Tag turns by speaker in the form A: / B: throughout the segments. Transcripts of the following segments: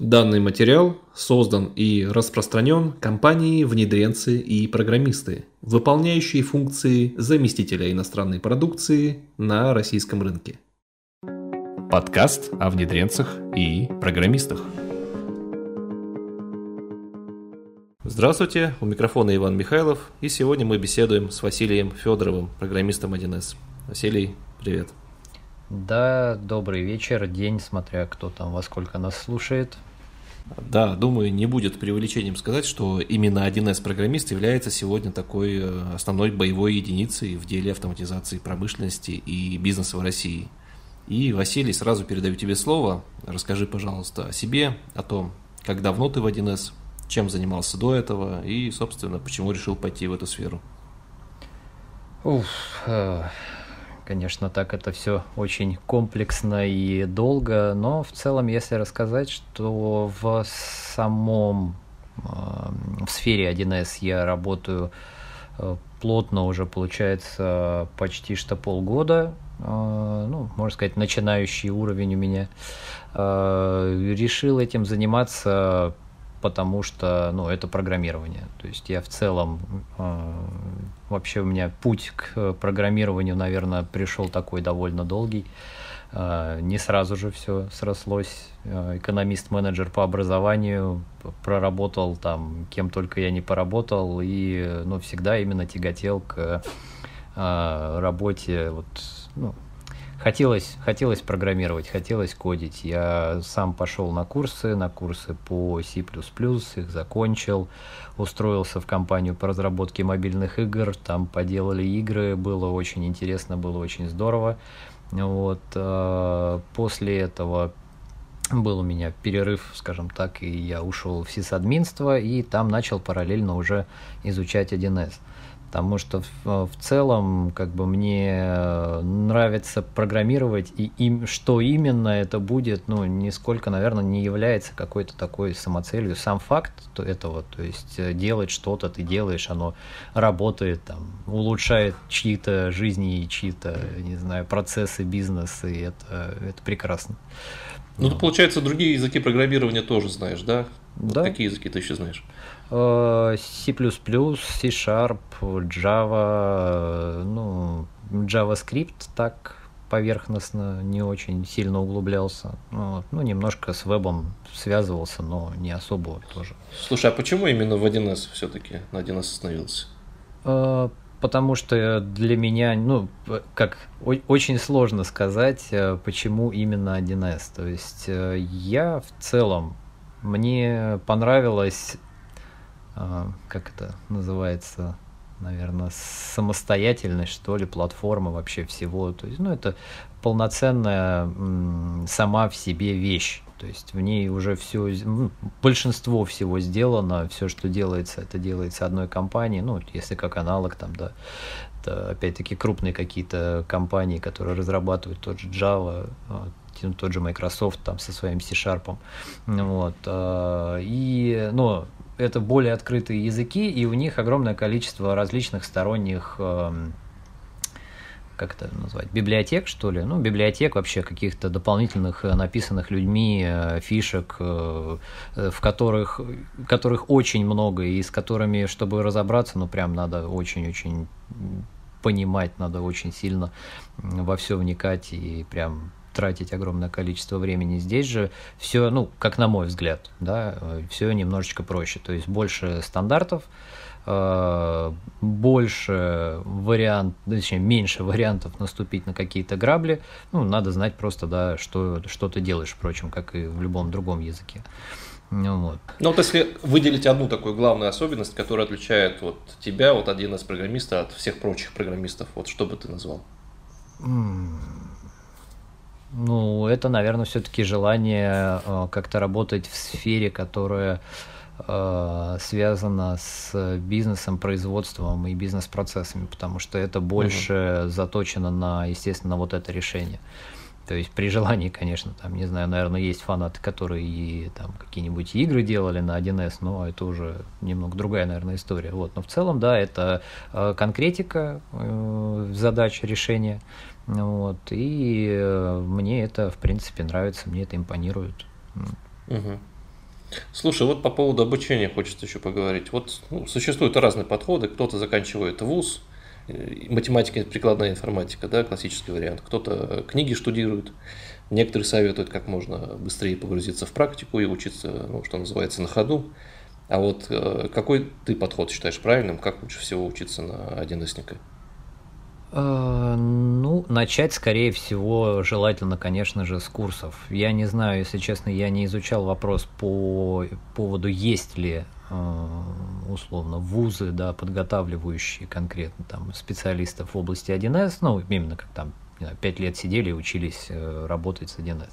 A: Данный материал создан и распространен компанией внедренцы и программисты, выполняющие функции заместителя иностранной продукции на российском рынке. Подкаст о внедренцах и программистах. Здравствуйте, у микрофона Иван Михайлов, и сегодня мы беседуем с Василием Федоровым, программистом 1С. Василий, привет.
B: Да, добрый вечер, день, смотря кто там во сколько нас слушает.
A: Да, думаю, не будет преувеличением сказать, что именно 1С-программист является сегодня такой э, основной боевой единицей в деле автоматизации промышленности и бизнеса в России. И, Василий, сразу передаю тебе слово. Расскажи, пожалуйста, о себе, о том, как давно ты в 1С, чем занимался до этого и, собственно, почему решил пойти в эту сферу.
B: Уф, э, Конечно, так это все очень комплексно и долго, но в целом, если рассказать, что в самом, в сфере 1С я работаю э, плотно уже, получается, почти что полгода, э, ну, можно сказать, начинающий уровень у меня. Э, решил этим заниматься потому что, ну, это программирование. То есть я в целом, э, вообще у меня путь к программированию, наверное, пришел такой довольно долгий. Э, не сразу же все срослось. Э, экономист-менеджер по образованию, проработал там, кем только я не поработал, и, ну, всегда именно тяготел к э, работе, вот, ну, Хотелось, хотелось программировать, хотелось кодить. Я сам пошел на курсы, на курсы по C++, их закончил, устроился в компанию по разработке мобильных игр, там поделали игры, было очень интересно, было очень здорово. Вот, э, после этого был у меня перерыв, скажем так, и я ушел в сисадминство, и там начал параллельно уже изучать 1С потому что в, в целом как бы мне э, нравится программировать и им что именно это будет ну нисколько наверное не является какой-то такой самоцелью сам факт этого то есть э, делать что-то ты делаешь оно работает там улучшает чьи-то жизни и чьи-то не знаю процессы бизнеса и это это прекрасно
A: ну, ну. получается, другие языки программирования тоже знаешь, да? Да. Вот какие языки ты еще знаешь?
B: Э, C++, C-Sharp, Java, ну, JavaScript так поверхностно, не очень сильно углублялся. Ну, вот. ну, немножко с вебом связывался, но не особо тоже.
A: Слушай, а почему именно в 1С все-таки на 1С остановился?
B: Э, потому что для меня, ну, как очень сложно сказать, э, почему именно 1С. То есть я в целом, мне понравилось как это называется, наверное, самостоятельность, что ли, платформа вообще всего. То есть, ну, это полноценная сама в себе вещь. То есть в ней уже все, ну, большинство всего сделано, все, что делается, это делается одной компанией, ну, если как аналог там, да, это опять-таки крупные какие-то компании, которые разрабатывают тот же Java, тот же Microsoft там со своим C-Sharp. Вот. А, и, ну, это более открытые языки, и у них огромное количество различных сторонних эм, как это назвать, библиотек, что ли, ну, библиотек вообще каких-то дополнительных э, написанных людьми э, фишек, э, в которых, которых очень много, и с которыми, чтобы разобраться, ну, прям надо очень-очень понимать, надо очень сильно во все вникать и прям тратить огромное количество времени. Здесь же все, ну, как на мой взгляд, да, все немножечко проще. То есть больше стандартов, э, больше вариант, точнее, меньше вариантов наступить на какие-то грабли. Ну, надо знать просто, да, что, что ты делаешь, впрочем, как и в любом другом языке.
A: Ну, вот. ну вот если выделить одну такую главную особенность, которая отличает вот тебя, вот один из программистов от всех прочих программистов, вот что бы ты назвал?
B: Ну, это, наверное, все-таки желание э, как-то работать в сфере, которая э, связана с бизнесом, производством и бизнес-процессами, потому что это больше угу. заточено на, естественно, вот это решение. То есть при желании, конечно, там, не знаю, наверное, есть фанаты, которые и там какие-нибудь игры делали на 1С, но это уже немного другая, наверное, история. Вот. Но в целом, да, это э, конкретика э, задач решения. Вот, и э, мне это, в принципе, нравится, мне это импонирует.
A: Угу. Слушай, вот по поводу обучения хочется еще поговорить. Вот ну, существуют разные подходы. Кто-то заканчивает вуз, э, математика прикладная информатика, да, классический вариант. Кто-то книги штудирует. Некоторые советуют, как можно быстрее погрузиться в практику и учиться, ну, что называется, на ходу. А вот э, какой ты подход считаешь правильным? Как лучше всего учиться на 1
B: Э, ну, начать, скорее всего, желательно, конечно же, с курсов. Я не знаю, если честно, я не изучал вопрос по поводу, есть ли э, условно вузы, да, подготавливающие конкретно там специалистов в области 1С, ну, именно как там пять лет сидели и учились э, работать с 1С.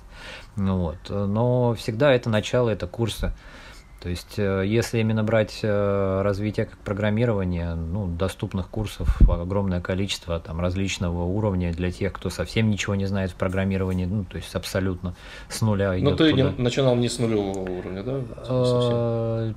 B: Ну, вот. Но всегда это начало, это курсы. То есть, э, если именно брать э, развитие как программирование, ну, доступных курсов огромное количество, там, различного уровня для тех, кто совсем ничего не знает в программировании, ну, то есть абсолютно с нуля
A: Но ты туда. Не, начинал не с нулевого уровня, да?
B: Э,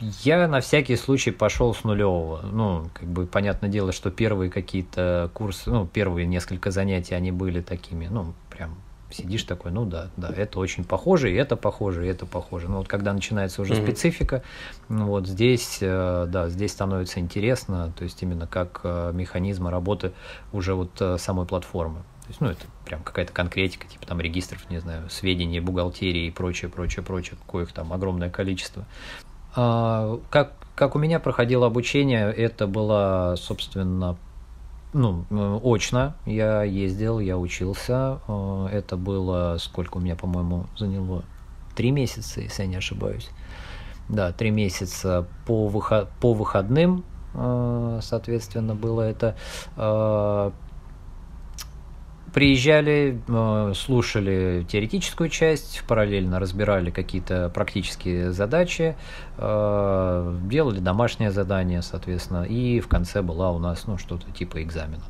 B: я на всякий случай пошел с нулевого. Ну, как бы понятное дело, что первые какие-то курсы, ну, первые несколько занятий, они были такими, ну, прям сидишь такой, ну да, да, это очень похоже, и это похоже, и это похоже. Но вот когда начинается уже mm-hmm. специфика, ну вот здесь, э, да, здесь становится интересно, то есть именно как э, механизмы работы уже вот э, самой платформы. То есть, ну, это прям какая-то конкретика, типа там регистров, не знаю, сведений, бухгалтерии и прочее, прочее, прочее, коих там огромное количество. А, как, как у меня проходило обучение, это была, собственно, ну, э, очно я ездил, я учился. Э, это было, сколько у меня, по-моему, заняло? Три месяца, если я не ошибаюсь. Да, три месяца по, выход... по выходным, э, соответственно, было это приезжали, э, слушали теоретическую часть, параллельно разбирали какие-то практические задачи, э, делали домашнее задание, соответственно, и в конце была у нас ну, что-то типа экзамена.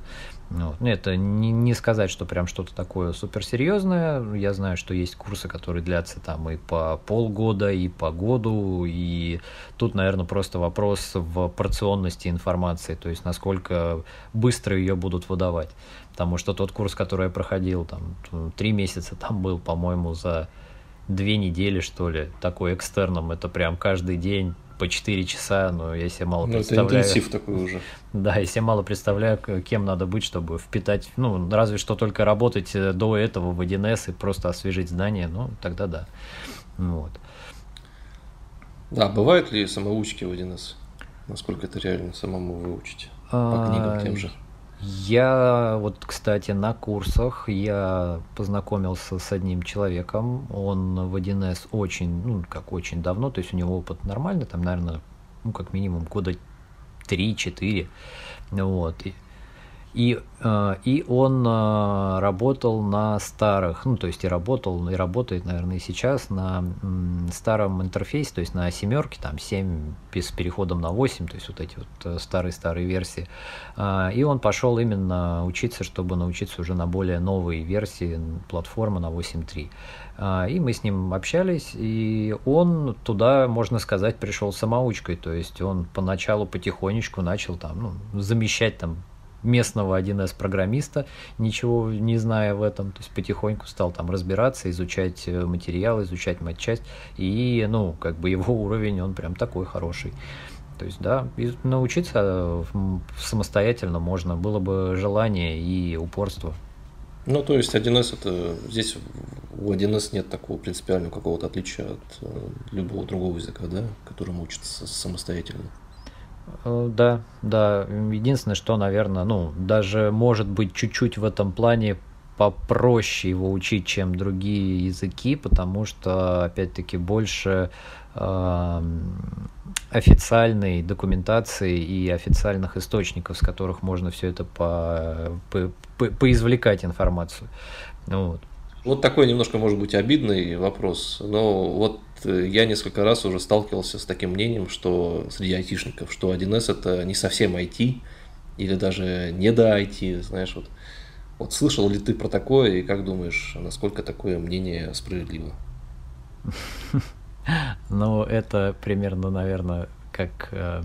B: Вот. Ну, это не, не сказать, что прям что-то такое суперсерьезное. Я знаю, что есть курсы, которые длятся там и по полгода, и по году. И тут, наверное, просто вопрос в порционности информации, то есть насколько быстро ее будут выдавать. Потому что тот курс, который я проходил, там, три месяца, там был, по-моему, за две недели, что ли, такой экстерном. Это прям каждый день по 4 часа, но я себе мало ну, представляю.
A: Это интенсив такой уже.
B: Да, я себе мало представляю, кем надо быть, чтобы впитать, ну, разве что только работать э, до этого в 1С и просто освежить знания, ну, тогда да. Вот.
A: Да, бывают ли самоучки в 1С? Насколько это реально самому выучить? По а, книгам тем же.
B: Я вот, кстати, на курсах я познакомился с одним человеком. Он в 1С очень, ну, как очень давно, то есть у него опыт нормальный, там, наверное, ну, как минимум года 3-4. Вот. И, э, и он э, работал на старых, ну, то есть и работал, и работает, наверное, и сейчас на старом интерфейсе, то есть на семерке, там 7 с переходом на 8, то есть вот эти вот старые-старые э, версии. И он пошел именно учиться, чтобы научиться уже на более новые версии платформы на 8.3. И мы с ним общались, и он туда, можно сказать, пришел самоучкой, то есть он поначалу потихонечку начал там, ну, замещать там местного 1С программиста, ничего не зная в этом, то есть потихоньку стал там разбираться, изучать э, материал, изучать матчасть, и, ну, как бы его уровень, он прям такой хороший. То есть, да, научиться самостоятельно можно, было бы желание и упорство.
A: Ну, то есть 1С это здесь у 1С нет такого принципиального какого-то отличия от э, любого другого языка, да, которому учится самостоятельно.
B: Э, да, да. Единственное, что, наверное, ну, даже может быть чуть-чуть в этом плане попроще его учить, чем другие языки, потому что, опять-таки, больше э, официальной документации и официальных источников, с которых можно все это по, по, по, поизвлекать информацию. Вот.
A: Вот такой немножко, может быть, обидный вопрос, но вот э, я несколько раз уже сталкивался с таким мнением, что среди айтишников, что 1С это не совсем IT, или даже не до IT, знаешь, вот. Вот слышал ли ты про такое, и как думаешь, насколько такое мнение справедливо?
B: Ну, это примерно, наверное, как э,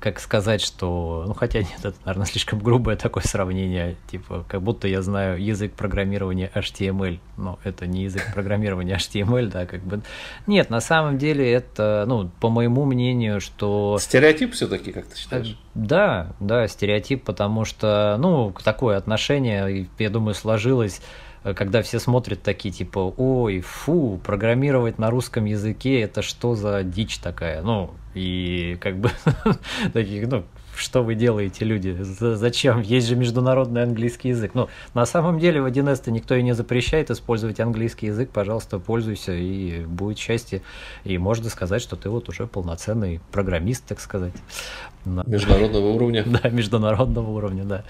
B: как сказать, что, ну хотя нет, это, наверное, слишком грубое такое сравнение, типа, как будто я знаю язык программирования HTML, но это не язык программирования HTML, да, как бы. Нет, на самом деле это, ну, по моему мнению, что...
A: Стереотип все-таки, как ты считаешь?
B: Да, да, стереотип, потому что, ну, такое отношение, я думаю, сложилось когда все смотрят такие типа, ой, фу, программировать на русском языке, это что за дичь такая? Ну, и как бы таких, ну, что вы делаете, люди? Зачем? Есть же международный английский язык. Ну, на самом деле в 1С никто и не запрещает использовать английский язык. Пожалуйста, пользуйся, и будет счастье. И можно сказать, что ты вот уже полноценный программист, так сказать.
A: Международного уровня.
B: Да, международного уровня, да.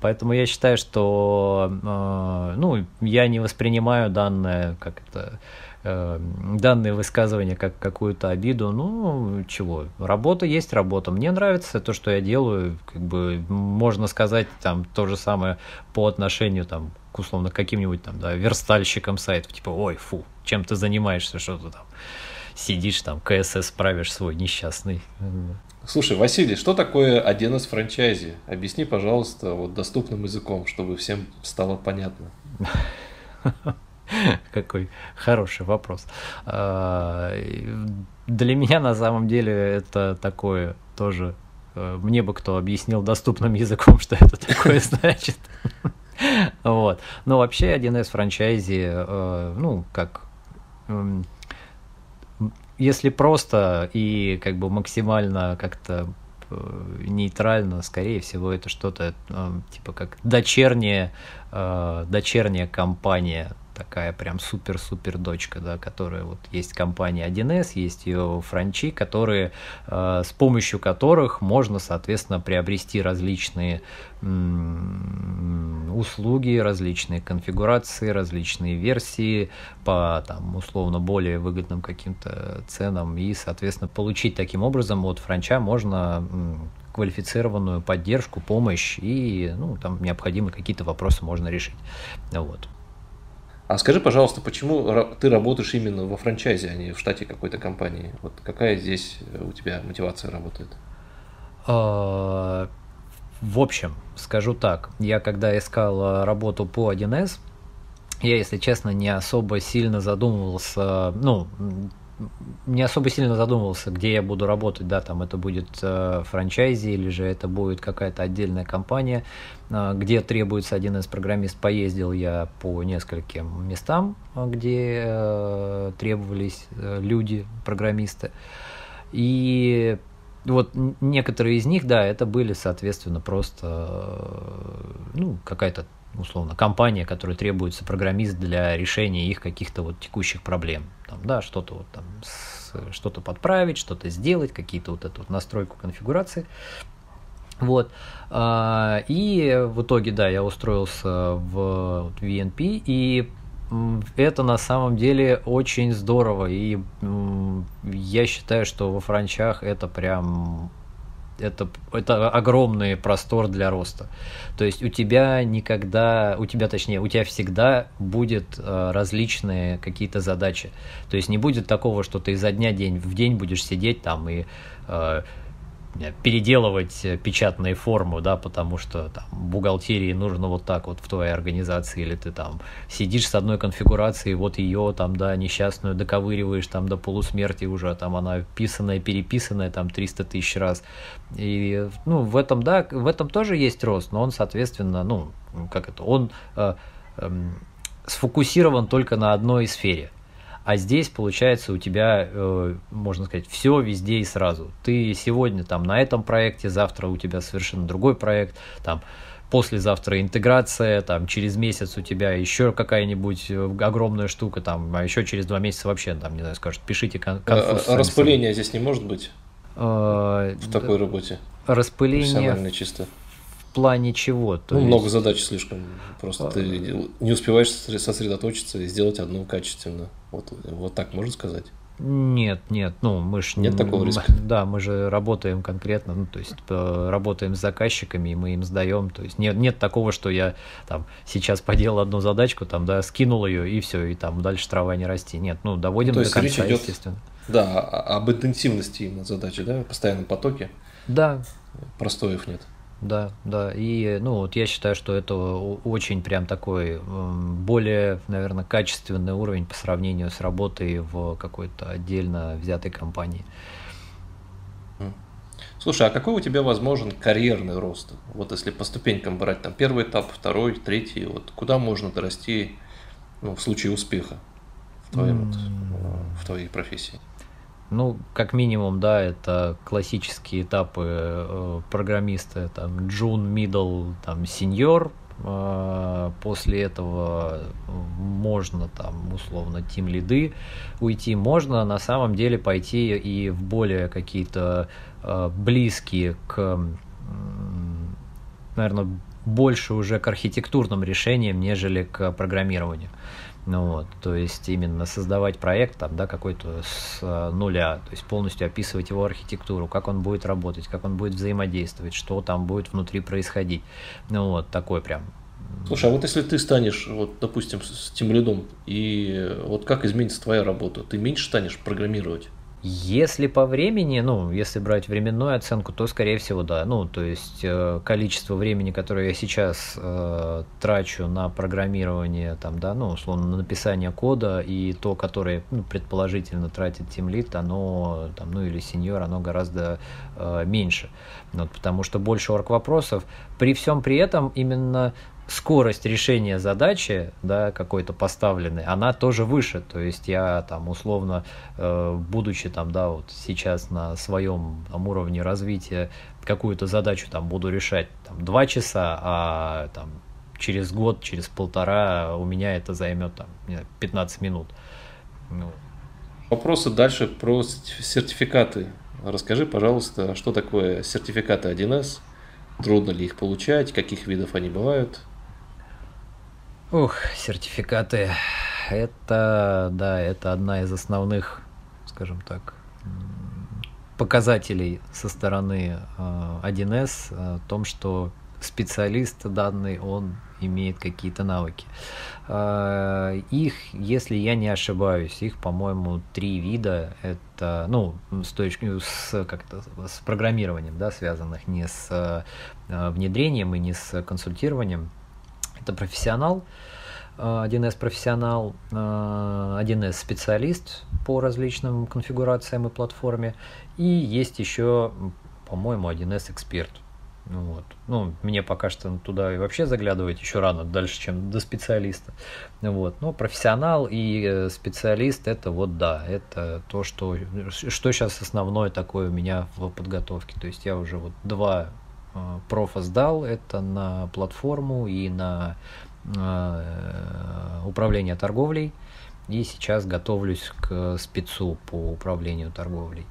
B: Поэтому я считаю, что э, ну, я не воспринимаю данное, как это данные высказывания как какую-то обиду. Ну, чего, работа есть работа. Мне нравится то, что я делаю. Как бы можно сказать там то же самое по отношению там к условно каким-нибудь там, да, верстальщикам сайтов. Типа, ой, фу, чем ты занимаешься, что ты там сидишь там, КСС правишь свой несчастный.
A: Слушай, Василий, что такое 1С франчайзи? Объясни, пожалуйста, вот доступным языком, чтобы всем стало понятно.
B: Какой хороший вопрос. А, для меня на самом деле это такое тоже... Э, мне бы кто объяснил доступным языком, что это такое значит. Вот. Но вообще 1С франчайзи, э, ну, как если просто и как бы максимально как-то э, нейтрально, скорее всего, это что-то типа как дочерняя, дочерняя компания такая прям супер-супер дочка, да, которая вот есть компания 1С, есть ее франчи, которые, э, с помощью которых можно, соответственно, приобрести различные услуги, различные конфигурации, различные версии по там условно более выгодным каким-то ценам и, соответственно, получить таким образом от франча можно квалифицированную поддержку, помощь и ну, там необходимые какие-то вопросы можно решить. Вот.
A: А скажи, пожалуйста, почему ты работаешь именно во франчайзе, а не в штате какой-то компании? Вот какая здесь э, у тебя мотивация работает?
B: А, в общем, скажу так, я когда искал э, работу по 1С, я, если честно, не особо сильно задумывался, ну, не особо сильно задумывался, где я буду работать, да, там это будет э, франчайзи или же это будет какая-то отдельная компания, э, где требуется один из программист. Поездил я по нескольким местам, где э, требовались э, люди, программисты. И вот некоторые из них, да, это были, соответственно, просто, э, ну, какая-то условно, компания, которой требуется программист для решения их каких-то вот текущих проблем. Там, да, что-то вот там, что-то подправить, что-то сделать, какие-то вот эту вот настройку конфигурации. Вот. А, и в итоге, да, я устроился в VNP, и это на самом деле очень здорово. И я считаю, что во франчах это прям это, это огромный простор для роста. То есть у тебя никогда, у тебя точнее, у тебя всегда будет э, различные какие-то задачи. То есть не будет такого, что ты изо дня день в день будешь сидеть там и э, переделывать печатные формы, да, потому что там бухгалтерии нужно вот так вот в твоей организации, или ты там сидишь с одной конфигурацией, вот ее там, да, несчастную доковыриваешь там до полусмерти уже, там она писанная, переписанная там 300 тысяч раз. И, ну, в этом, да, в этом тоже есть рост, но он, соответственно, ну, как это, он э, э, сфокусирован только на одной сфере – а здесь, получается, у тебя, э, можно сказать, все везде и сразу. Ты сегодня там на этом проекте, завтра у тебя совершенно другой проект, там послезавтра интеграция, там через месяц у тебя еще какая-нибудь э, огромная штука, там, а еще через два месяца вообще, там, не знаю, скажут, пишите кон-
A: а, конфуз. А, распыление здесь не может быть а, в такой работе?
B: Распыление
A: чисто
B: в плане чего?
A: То ну, есть... много задач слишком. Просто а... ты не успеваешь сосредоточиться и сделать одну качественно. Вот, вот так можно сказать?
B: Нет, нет, ну мы же
A: нет такого риска.
B: Да, мы же работаем конкретно, ну то есть работаем с заказчиками, и мы им сдаем, то есть нет, нет такого, что я там сейчас поделал одну задачку, там да, скинул ее и все, и там дальше трава не расти. Нет, ну доводим ну,
A: то до конца,
B: речь идет, естественно.
A: Да, об интенсивности именно задачи, да, постоянном потоке.
B: Да.
A: Простоев нет.
B: Да, да. И ну вот я считаю, что это очень прям такой более, наверное, качественный уровень по сравнению с работой в какой-то отдельно взятой компании.
A: Слушай, а какой у тебя возможен карьерный рост? Вот если по ступенькам брать, там первый этап, второй, третий, вот куда можно дорасти ну, в случае успеха в, твоем, mm. в твоей профессии?
B: Ну, как минимум, да, это классические этапы э, программиста, там, джун, middle, там, senior, э, после этого можно там условно тим лиды уйти, можно на самом деле пойти и в более какие-то э, близкие к, наверное, больше уже к архитектурным решениям, нежели к программированию. Ну вот, то есть именно создавать проект там, да, какой-то с э, нуля, то есть полностью описывать его архитектуру, как он будет работать, как он будет взаимодействовать, что там будет внутри происходить. Ну вот, такой прям
A: Слушай, а вот если ты станешь, вот, допустим, с тем лидом, и вот как изменится твоя работа? Ты меньше станешь программировать?
B: Если по времени, ну, если брать временную оценку, то, скорее всего, да. Ну, то есть э, количество времени, которое я сейчас э, трачу на программирование, там, да, ну, условно, на написание кода, и то, которое, ну, предположительно тратит Team Lead, оно, там, ну, или сеньор, оно гораздо э, меньше. Вот, потому что больше орг вопросов. При всем при этом именно скорость решения задачи, да, какой-то поставленной, она тоже выше. То есть я там условно, э, будучи там, да, вот сейчас на своем там, уровне развития какую-то задачу там буду решать там два часа, а там через год, через полтора у меня это займет там 15 минут.
A: Ну. Вопросы дальше про сертификаты. Расскажи, пожалуйста, что такое сертификаты 1С, трудно ли их получать, каких видов они бывают?
B: Ух, сертификаты. Это, да, это одна из основных, скажем так, показателей со стороны 1С э, о том, что специалист данный, он имеет какие-то навыки. Э, их, если я не ошибаюсь, их, по-моему, три вида. Это, ну, с точки с, как то с программированием, да, связанных не с внедрением и не с консультированием это профессионал, 1С э, профессионал, 1С э, специалист по различным конфигурациям и платформе, и есть еще, по-моему, 1С эксперт. Ну вот. Ну, мне пока что туда и вообще заглядывать еще рано, дальше, чем до специалиста. Вот. Но профессионал и э, специалист это вот да, это то, что, что сейчас основное такое у меня в подготовке. То есть я уже вот два Э, профа сдал, это на платформу и на э, управление торговлей. И сейчас готовлюсь к спецу по управлению торговлей.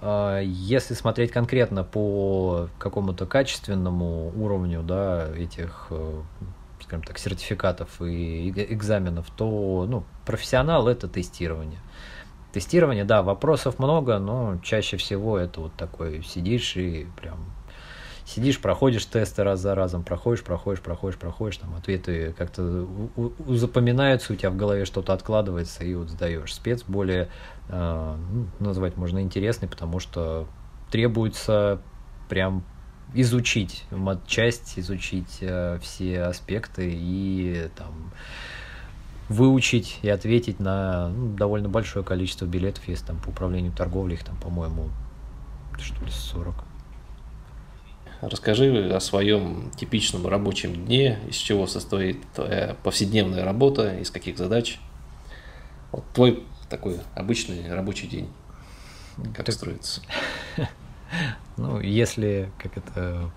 B: А если смотреть конкретно по какому-то качественному уровню да, этих э, скажем так, сертификатов и экзаменов, то ну, профессионал это тестирование. Тестирование, да, вопросов много, но чаще всего это вот такой сидишь и прям сидишь, проходишь тесты раз за разом, проходишь, проходишь, проходишь, проходишь, там ответы как-то запоминаются, у тебя в голове что-то откладывается, и вот сдаешь. Спец более, э, назвать можно интересный, потому что требуется прям изучить часть, изучить э, все аспекты и там выучить и ответить на ну, довольно большое количество билетов, если там по управлению торговлей их там, по-моему, что ли, 40
A: Расскажи о своем типичном рабочем дне, из чего состоит твоя повседневная работа, из каких задач. Вот твой такой обычный рабочий день, как так... строится.
B: Ну, если как это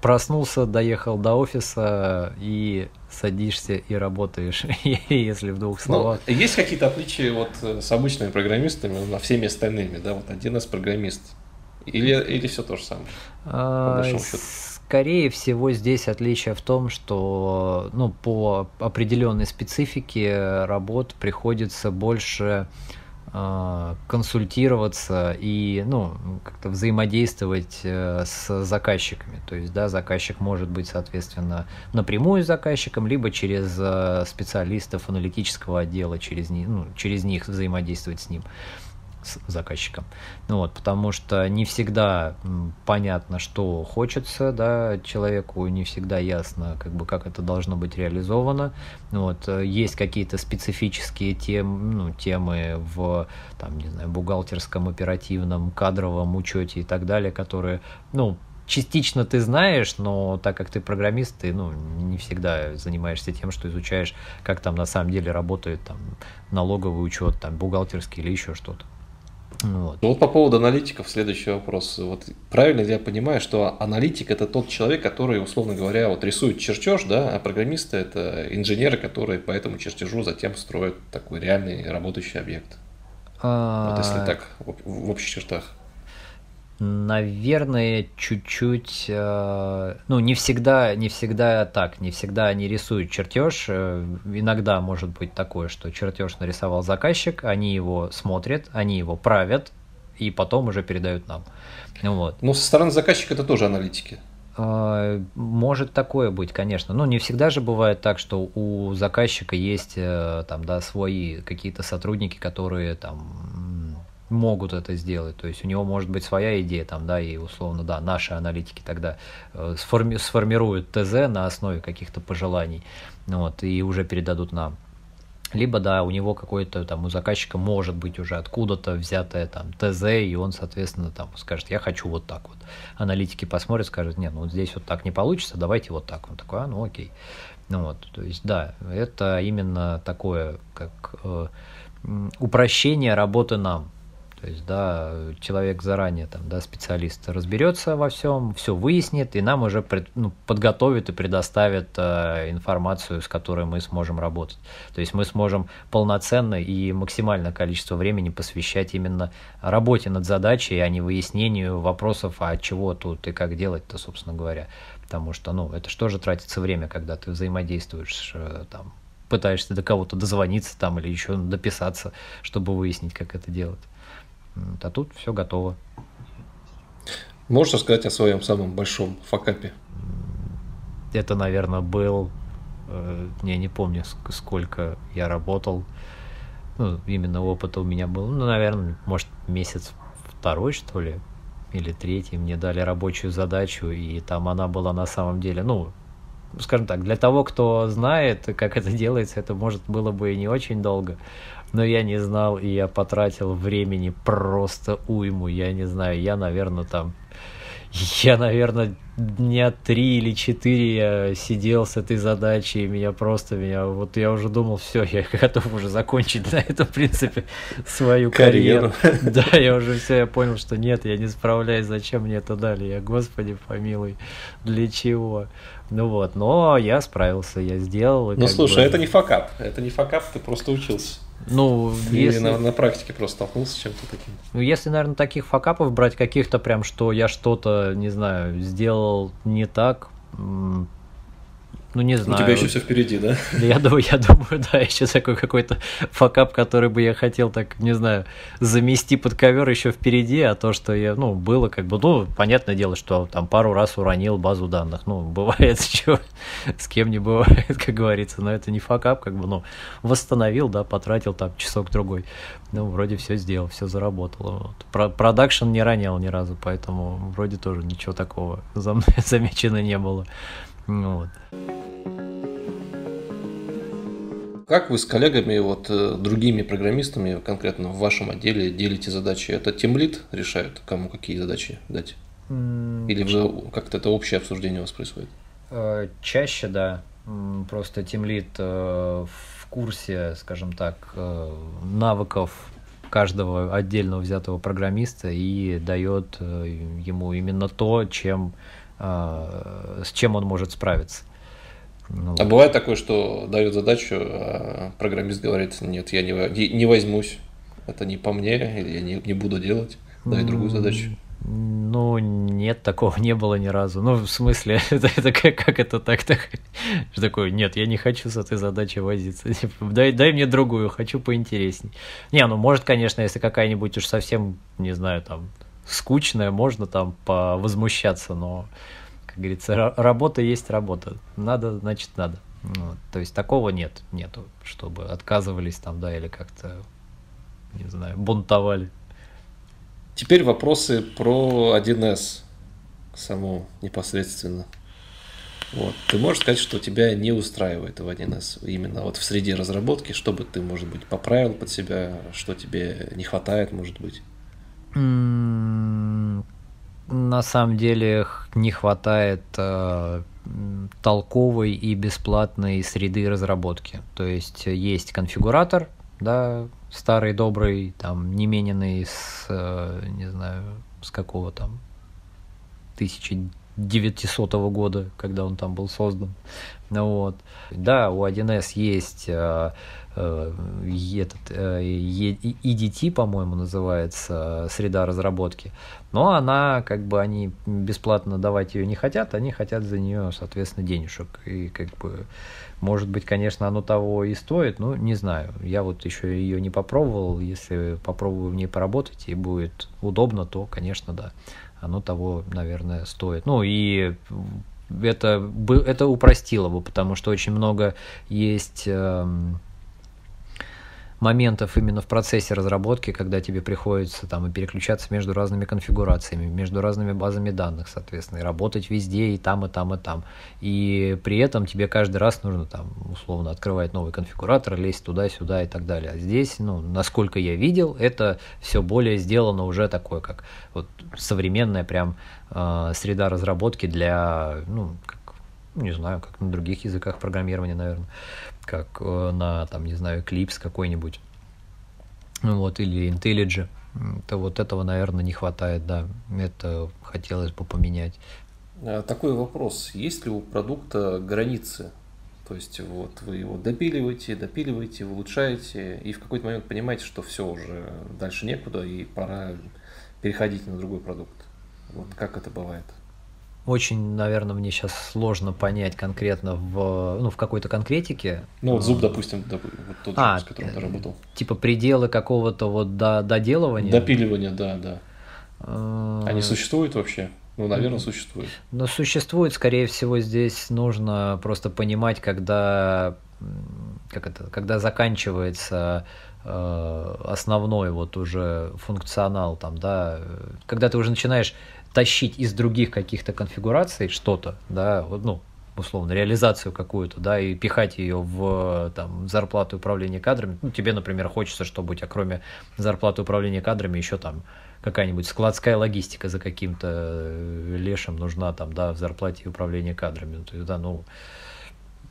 B: проснулся, доехал до офиса и садишься и работаешь, если в двух ну, словах.
A: Ну, есть какие-то отличия вот с обычными программистами на всеми остальными, да, вот один из программист или, или все то же самое?
B: А, скорее всего, здесь отличие в том, что ну, по определенной специфике работ приходится больше э, консультироваться и ну, как-то взаимодействовать э, с заказчиками. То есть, да, заказчик может быть, соответственно, напрямую с заказчиком, либо через э, специалистов аналитического отдела, через, ну, через них взаимодействовать с ним. С заказчиком. Ну вот, потому что не всегда понятно, что хочется, да, человеку не всегда ясно, как бы, как это должно быть реализовано. Ну вот, э, есть какие-то специфические тем, ну, темы в, там, не знаю, бухгалтерском, оперативном, кадровом учете и так далее, которые, ну, частично ты знаешь, но так как ты программист, ты ну, не всегда занимаешься тем, что изучаешь, как там на самом деле работает там, налоговый учет, там, бухгалтерский или еще что-то.
A: Вот. Ну вот по поводу аналитиков следующий вопрос. Вот правильно ли я понимаю, что аналитик это тот человек, который, условно говоря, вот рисует чертеж, да, а программисты это инженеры, которые по этому чертежу затем строят такой реальный работающий объект. А... Вот если так в, в общих чертах.
B: Наверное, чуть-чуть, э, ну не всегда, не всегда так, не всегда они рисуют чертеж. Э, иногда может быть такое, что чертеж нарисовал заказчик, они его смотрят, они его правят и потом уже передают нам. Вот.
A: Но со стороны заказчика это тоже аналитики.
B: Э, может такое быть, конечно. Но не всегда же бывает так, что у заказчика есть там, да, свои какие-то сотрудники, которые там могут это сделать. То есть у него может быть своя идея, там, да, и условно, да, наши аналитики тогда э, сформи сформируют ТЗ на основе каких-то пожеланий, вот, и уже передадут нам. Либо, да, у него какой-то там, у заказчика может быть уже откуда-то взятое там ТЗ, и он, соответственно, там скажет, я хочу вот так вот. Аналитики посмотрят, скажут, нет, ну вот здесь вот так не получится, давайте вот так. Он такой, а, ну окей. Ну вот, то есть, да, это именно такое, как э, упрощение работы нам. То есть, да, человек заранее, там, да, специалист разберется во всем, все выяснит, и нам уже пред, ну, подготовит и предоставит э, информацию, с которой мы сможем работать. То есть мы сможем полноценно и максимальное количество времени посвящать именно работе над задачей, а не выяснению вопросов, а чего тут и как делать-то, собственно говоря. Потому что, ну, это же тратится время, когда ты взаимодействуешь э, там, пытаешься до кого-то дозвониться там или еще дописаться, чтобы выяснить, как это делать. А тут все готово.
A: Можешь рассказать о своем самом большом факапе?
B: Это, наверное, был, э, я не помню, сколько я работал. Ну, именно опыта у меня был, ну, наверное, может, месяц второй, что ли, или третий. Мне дали рабочую задачу, и там она была на самом деле, ну, скажем так, для того, кто знает, как это делается, это, может, было бы и не очень долго но я не знал, и я потратил времени просто уйму, я не знаю, я, наверное, там, я, наверное, дня три или четыре я сидел с этой задачей, и меня просто, меня, вот я уже думал, все, я готов уже закончить на этом, в принципе, свою карьеру. карьеру. Да, я уже все, я понял, что нет, я не справляюсь, зачем мне это дали, я, господи, помилуй, для чего? Ну вот, но я справился, я сделал.
A: Ну слушай, бы... это не факап, это не факап, ты просто учился.
B: Ну,
A: Или если... на, на практике просто столкнулся с чем-то таким.
B: Ну, если, наверное, таких факапов брать каких-то прям, что я что-то, не знаю, сделал не так, ну, не знаю.
A: У тебя еще все впереди, да?
B: Я думаю, я думаю, да, еще такой какой-то факап, который бы я хотел, так, не знаю, замести под ковер еще впереди, а то, что я, ну, было как бы, ну, понятное дело, что там пару раз уронил базу данных, ну, бывает, что с кем не бывает, как говорится, но это не факап, как бы, ну, восстановил, да, потратил там часок-другой, ну, вроде все сделал, все заработало. Вот. Про продакшн не ронял ни разу, поэтому вроде тоже ничего такого за мной замечено не было. Вот.
A: Как вы с коллегами, вот э, другими программистами, конкретно в вашем отделе, делите задачи? Это тимлит решает, кому какие задачи дать? Или вы, как-то это общее обсуждение у вас происходит?
B: Э, чаще, да. Просто тимлит э, в курсе, скажем так, навыков каждого отдельного взятого программиста и дает ему именно то, чем с чем он может справиться.
A: Ну, а бывает такое, что дают задачу, а программист говорит, нет, я не, не возьмусь, это не по мне, или я не, не буду делать, дай другую задачу.
B: Ну, нет, такого не было ни разу. Ну, в смысле, это, это как, как это так? так такое, нет, я не хочу с этой задачей возиться. Типа, дай, дай мне другую, хочу поинтересней. Не, ну, может, конечно, если какая-нибудь уж совсем, не знаю, там, скучная, можно там повозмущаться, но, как говорится, работа есть работа. Надо, значит, надо. Вот. То есть такого нет, нету, чтобы отказывались там, да, или как-то, не знаю, бунтовали.
A: Теперь вопросы про 1С саму непосредственно. Вот. Ты можешь сказать, что тебя не устраивает в 1С именно вот в среде разработки, что бы ты, может быть, поправил под себя, что тебе не хватает, может быть?
B: На самом деле не хватает э, толковой и бесплатной среды разработки. То есть есть конфигуратор, да, старый добрый, там, не мененный с, э, не знаю, с какого там 1900 года, когда он там был создан. Ну вот. Да, у 1С есть э, этот э, EDT, по-моему, называется, среда разработки. Но она, как бы, они бесплатно давать ее не хотят, они хотят за нее, соответственно, денежек. И, как бы, может быть, конечно, оно того и стоит, но не знаю. Я вот еще ее не попробовал. Если попробую в ней поработать и будет удобно, то, конечно, да оно того, наверное, стоит. Ну и это, это упростило бы, потому что очень много есть эм, моментов именно в процессе разработки, когда тебе приходится там и переключаться между разными конфигурациями, между разными базами данных, соответственно, и работать везде, и там, и там, и там. И при этом тебе каждый раз нужно там условно открывать новый конфигуратор, лезть туда-сюда и так далее. А здесь, ну, насколько я видел, это все более сделано уже такое, как вот современная прям э, среда разработки для, ну, как, не знаю, как на других языках программирования, наверное как э, на, там, не знаю, Eclipse какой-нибудь, вот, или IntelliJ, то вот этого, наверное, не хватает, да, это хотелось бы поменять.
A: А, такой вопрос, есть ли у продукта границы? То есть вот вы его допиливаете, допиливаете, улучшаете, и в какой-то момент понимаете, что все уже дальше некуда, и пора переходить на другой продукт. Вот как это бывает?
B: Очень, наверное, мне сейчас сложно понять конкретно в, ну, в какой-то конкретике.
A: Ну, вот зуб, допустим, вот тот же,
B: а,
A: с которым ты работал.
B: Типа пределы какого-то вот до, доделывания?
A: Допиливания, да, да. А, Они существуют вообще? Ну, наверное, существуют.
B: Но существует, скорее всего, здесь нужно просто понимать, когда, как это, когда заканчивается э, основной вот уже функционал там, да, когда ты уже начинаешь тащить из других каких-то конфигураций что-то, да, ну, условно, реализацию какую-то, да, и пихать ее в там, зарплату управления кадрами. Ну, тебе, например, хочется, чтобы у тебя кроме зарплаты управления кадрами еще там какая-нибудь складская логистика за каким-то э, лешим нужна там, да, в зарплате и управлении кадрами. Ну, то есть, да, ну,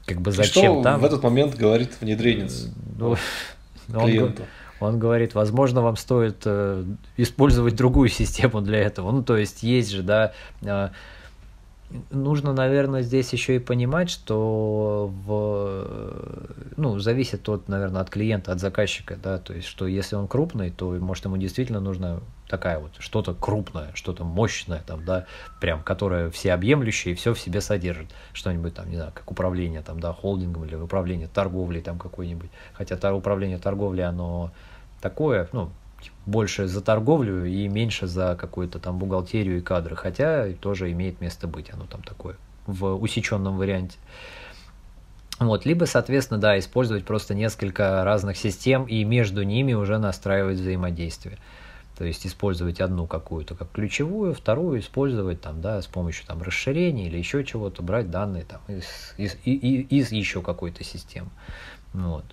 B: как бы зачем
A: что
B: там?
A: в этот момент говорит внедренец ну, клиенту? Он,
B: он говорит, возможно, вам стоит э, использовать другую систему для этого. Ну, то есть есть же, да, э, нужно, наверное, здесь еще и понимать, что в, ну, зависит от, наверное, от клиента, от заказчика, да, то есть, что если он крупный, то, может, ему действительно нужно такая вот что-то крупное, что-то мощное, там, да, прям, которое всеобъемлющее и все в себе содержит, что-нибудь там, не знаю, как управление, там, да, холдингом или управление торговлей, там, какой-нибудь, хотя управление торговлей, оно такое, ну, больше за торговлю и меньше за какую-то там бухгалтерию и кадры, хотя тоже имеет место быть, оно там такое в усеченном варианте. Вот, либо, соответственно, да, использовать просто несколько разных систем и между ними уже настраивать взаимодействие. То есть использовать одну какую-то как ключевую, вторую использовать там, да, с помощью там расширения или еще чего-то, брать данные там из, из, из, из еще какой-то системы. Вот.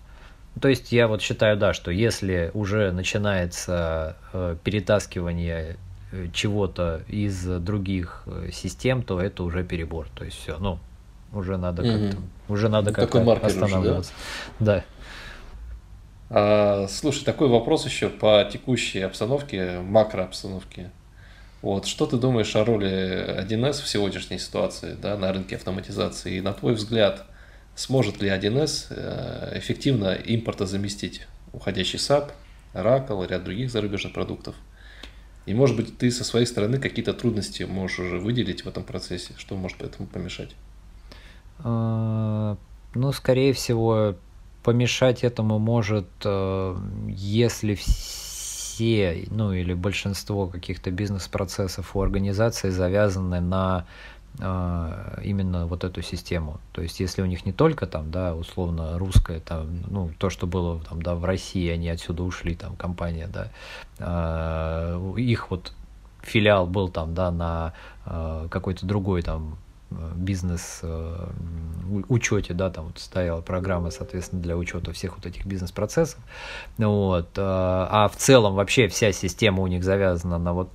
B: То есть я вот считаю, да, что если уже начинается э, перетаскивание э, чего-то из других э, систем, то это уже перебор. То есть все, ну, уже надо угу. как-то, уже надо ну, как-то останавливаться. Уже, да? да.
A: А, слушай, такой вопрос еще по текущей обстановке, макрообстановке. Вот, что ты думаешь о роли 1С в сегодняшней ситуации да, на рынке автоматизации? И на твой взгляд, Сможет ли 1С э, эффективно импорта заместить уходящий SAP, Oracle ряд других зарубежных продуктов? И может быть ты со своей стороны какие-то трудности можешь уже выделить в этом процессе, что может этому помешать?
B: А, ну, скорее всего, помешать этому может, э, если все, ну или большинство каких-то бизнес-процессов у организации завязаны на именно вот эту систему. То есть, если у них не только там, да, условно русская, там, ну, то, что было там, да, в России, они отсюда ушли, там, компания, да, а, их вот филиал был там, да, на а, какой-то другой там бизнес учете, да, там вот стояла программа, соответственно, для учета всех вот этих бизнес-процессов. Вот. А в целом вообще вся система у них завязана на вот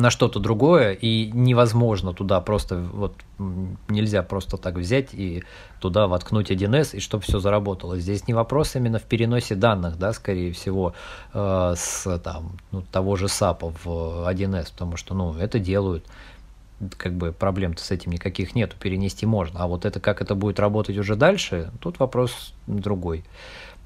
B: на что-то другое, и невозможно туда просто, вот нельзя просто так взять и туда воткнуть 1С, и чтобы все заработало. Здесь не вопрос именно в переносе данных, да, скорее всего, э, с там, ну, того же САПа в 1С, потому что, ну, это делают, как бы проблем-то с этим никаких нету, перенести можно. А вот это, как это будет работать уже дальше, тут вопрос другой.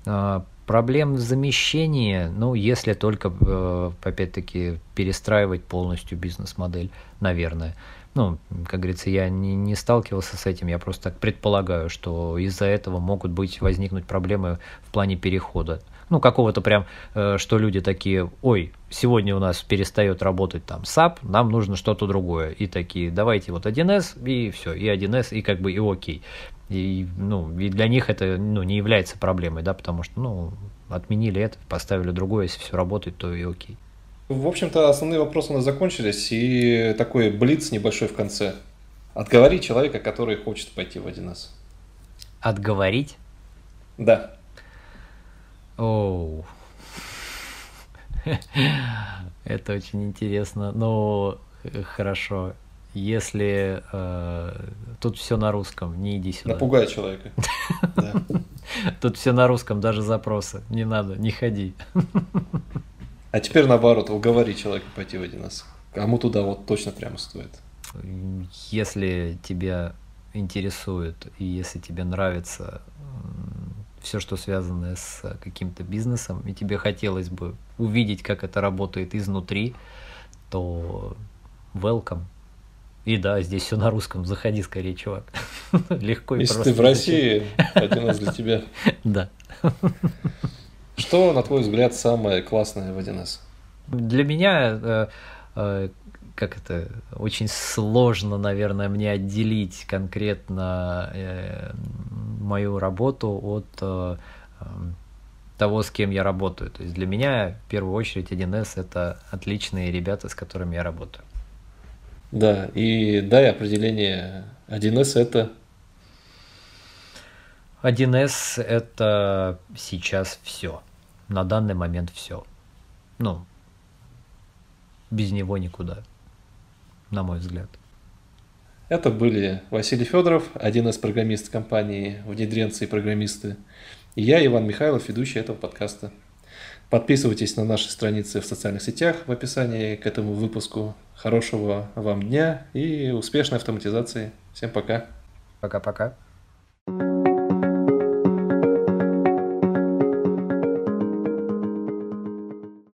B: А, Проблем замещения, ну, если только, э, опять-таки, перестраивать полностью бизнес-модель, наверное. Ну, как говорится, я не, не сталкивался с этим, я просто так предполагаю, что из-за этого могут быть возникнуть проблемы в плане перехода. Ну, какого-то прям, э, что люди такие, ой, сегодня у нас перестает работать там SAP, нам нужно что-то другое. И такие, давайте вот 1С, и все, и 1С, и как бы и окей. И, ну, и для них это ну, не является проблемой, да, потому что, ну, отменили это, поставили другое, если все работает, то и окей.
A: В общем-то, основные вопросы у нас закончились, и такой блиц небольшой в конце. Отговорить человека, который хочет пойти в 1С.
B: Отговорить?
A: Да.
B: Оу. Это очень интересно. Ну, хорошо. Если э, тут все на русском, не иди сюда.
A: Напугай человека.
B: Тут все на русском, даже запросы. Не надо, не ходи.
A: А теперь наоборот, уговори человека пойти в 1С. Кому туда вот точно прямо стоит?
B: Если тебя интересует и если тебе нравится все, что связано с каким-то бизнесом, и тебе хотелось бы увидеть, как это работает изнутри, то welcome. И да, здесь все на русском. Заходи скорее, чувак. Легко
A: и Если просто. Если ты в России, один из для тебя.
B: Да.
A: Что, на твой взгляд, самое классное в 1С?
B: Для меня, э, э, как это, очень сложно, наверное, мне отделить конкретно э, мою работу от того, с кем я работаю. То есть для меня, в первую очередь, 1С – это отличные ребята, с которыми я работаю.
A: Да, и дай определение 1С это
B: 1С это сейчас все. На данный момент все. Ну, без него никуда, на мой взгляд.
A: Это были Василий Федоров, 1С программист компании «Внедренцы и программисты», и я, Иван Михайлов, ведущий этого подкаста. Подписывайтесь на наши страницы в социальных сетях в описании к этому выпуску. Хорошего вам дня и успешной автоматизации. Всем пока.
B: Пока-пока.